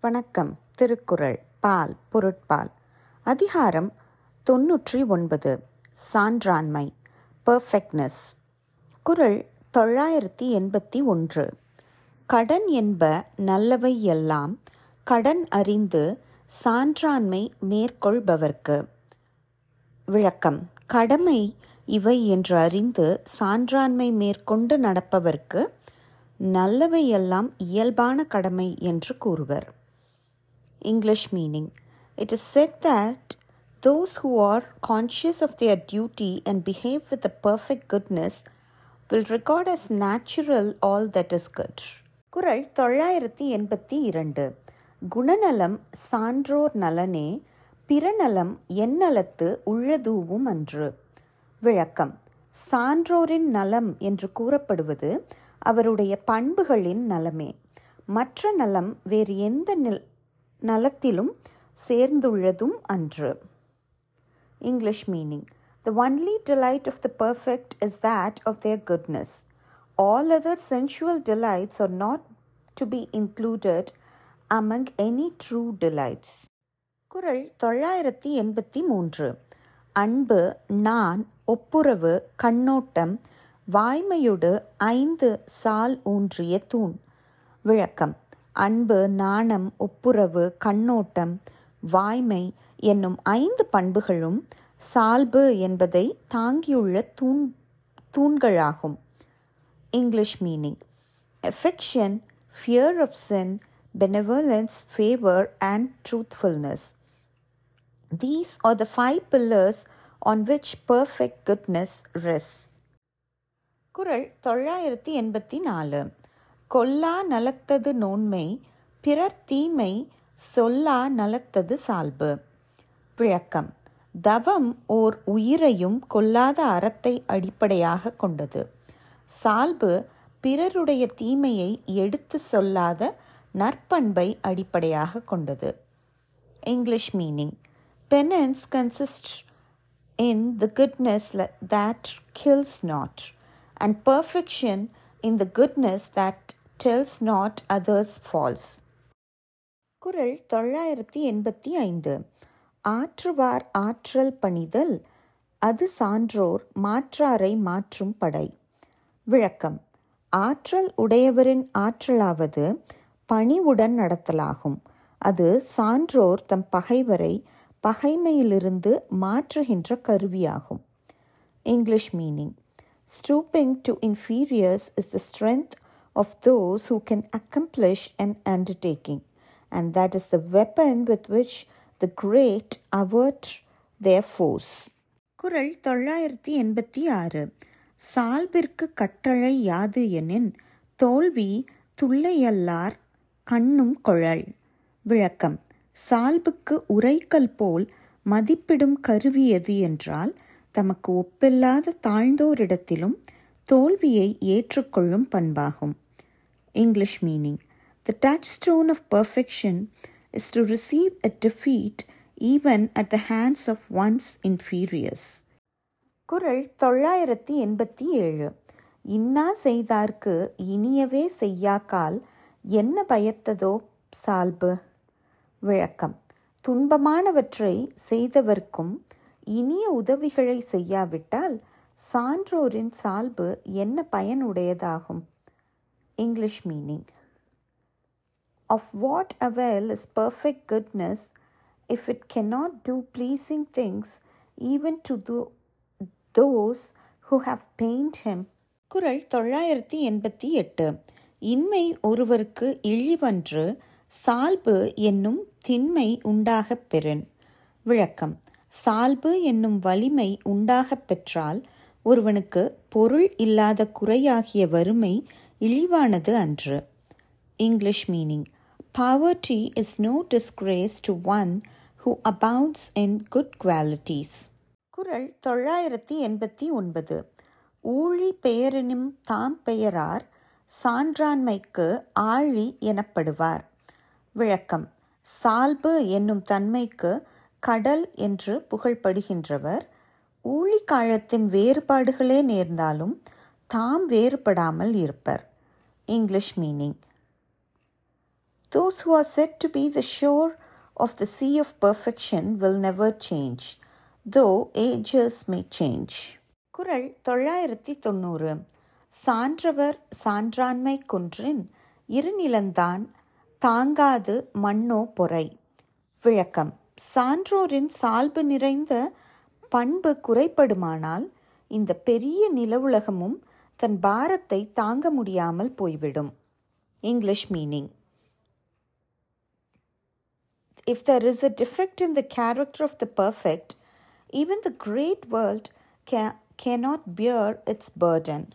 வணக்கம். திருக்குறள். பால் பொருட்பால். அதிகாரம் தொன்னூற்றி ஒன்பது. சான்றாண்மை. பெர்ஃபெக்ட்னஸ் குறள் தொள்ளாயிரத்தி எண்பத்தி ஒன்று. கடன் என்ப நல்லவை எல்லாம் கடன் அறிந்து சான்றாண்மை மேற்கொள்பவர்க்கு. விளக்கம். கடமை இவை என்று அறிந்து சான்றாண்மை மேற்கொண்டு நடப்பவர்க்கு நல்லவையெல்லாம் இயல்பான கடமை என்று கூறுவர். English meaning It is said that those who are conscious of their duty and behave with a perfect goodness will regard as natural all that is good. குரல் தொள்ளாயிரத்தி எண்பத்தி இரண்டு குணநலம் சான்றோர் நலனே பிறநலம் எந்நலத்து உள்ளதூவும் அன்று விளக்கம் சான்றோரின் நலம் என்று கூறப்படுவது அவருடைய பண்புகளின் நலமே மற்ற நலம் வேறு எந்த நில் நலத்திலும் சேர்ந்துள்ளதும் அன்று English meaning the only delight of the perfect is that of their goodness all other sensual delights are not to be included among any true delights Kural தொள்ளாயிரத்தி எண்பத்தி மூன்று அன்பு நான் ஒப்புரவு கண்ணோட்டம் வாய்மையோடு ஐந்து சால் ஊன்றிய தூண் விளக்கம் அன்பு நாணம் ஒப்புரவு கண்ணோட்டம் வாய்மை என்னும் ஐந்து பண்புகளும் சால்பு என்பதை தாங்கியுள்ள தூண் தூண்களாகும் English meaning affection fear of sin benevolence, favour and truthfulness these are the five pillars on which perfect goodness rests Kural தொள்ளாயிரத்தி எண்பத்தி நாலு கொல்லா நலத்தது நோன்மை பிறர் தீமை சொல்லா நலத்தது சால்பு. விளக்கம். தவம் ஓர் உயிரையும் கொல்லாத அறத்தை அடிப்படையாக கொண்டது. சால்பு பிறருடைய தீமையை எடுத்து சொல்லாத நற்பண்பை அடிப்படையாக கொண்டது. English meaning penance consists in the goodness that kills not, and perfection in the goodness that tells not others faults Kural தொள்ளாயிரத்தி எண்பத்தி ஐந்து. ஆற்றுவார் ஆற்றல் பணிதல் அது சான்றோர் மாற்றாரை மாற்றும் படை. விளக்கம். ஆற்றல் உடையவரின் ஆற்றலாவது பணிவுடன் நடத்தலாகும். அது சான்றோர் தம் பகைவரை பகைமையிலிருந்து மாற்றுகின்ற கருவியாகும். English meaning stooping to inferiors is the strength of those who can accomplish an undertaking and that is the weapon with which the great avert their foes Kural தொள்ளாயிரத்தி எண்பத்தி ஆறு. சால்பிற்கு கட்டளை யாது எனின் தோல்வி துள்ளையல்லார் கண்ணும் குழல். விளக்கம். சால்புக்கு உரைக்கல் போல் மதிப்பிடும் கருவி எது என்றால் தமக்கு ஒப்பில்லாத தாழ்ந்தோரிடத்திலும் தோல்வியை ஏற்றுக்கொள்ளும் பண்பாகும். English meaning The touchstone of is is to receive defeat even even at the hands of one's Kural தொள்ளாயிரத்தி எண்பத்தி ஏழு. இன்னா செய்தார்க்கு இனியவே செய்யாக்கால் என்ன பயத்ததோ? சால்பு. விளக்கம். துன்பமானவற்றை செய்தவர்க்கும் இனிய உதவிகளை செய்யாவிட்டால் சான்றோரின் சால்பு என்ன பயனுடையதாகும்? English meaning Of what avail is perfect goodness if it cannot do pleasing things even to the, those who have pained him? குரல் தொள்ளாயிரத்தி எண்பத்தி எட்டு. இன்மை ஒருவருக்கு இழிவன்று சால்பு என்னும் திண்மை உண்டாகப் பெறன் விளக்கம். சால்பு என்னும் வலிமை உண்டாகப் பெற்றால் ஒருவனுக்கு பொருள் இல்லாத குறையாகிய வறுமை இழிவானது அன்று. English meaning poverty is no disgrace to one who abounds in good qualities Kural தொள்ளாயிரத்தி எண்பத்தி ஒன்பது. ஊழி பெயரெனும் தாம் பெயரார் சான்றாண்மைக்கு ஆழி எனப்படுவார். விளக்கம் சால்பு என்னும் தன்மைக்கு கடல் என்று புகழ்படுகின்றவர் ஊழிக்காலத்தின் வேறுபாடுகளே நேர்ந்தாலும் தாம் வேறுபடாமல் இருப்பர். English meaning those who are set to be the shore of the sea of perfection will never change though ages may change Kural தொள்ளாயிரத்தி தொண்ணூறு. சான்றவர் சான்றாண்மை குன்றின் இருநிலந்தான் தாங்காது மண்ணோ பொறை. விளக்கம். சான்றோரின் சால்பு நிறைந்த பண்பு குறைப்படுமானால் இந்த பெரிய நிலவுலகமும் தன் பாரத்தை தாங்க முடியாமல் போய்விடும் English meaning If there is a defect in the character of the perfect, even the great world ca- cannot bear its burden.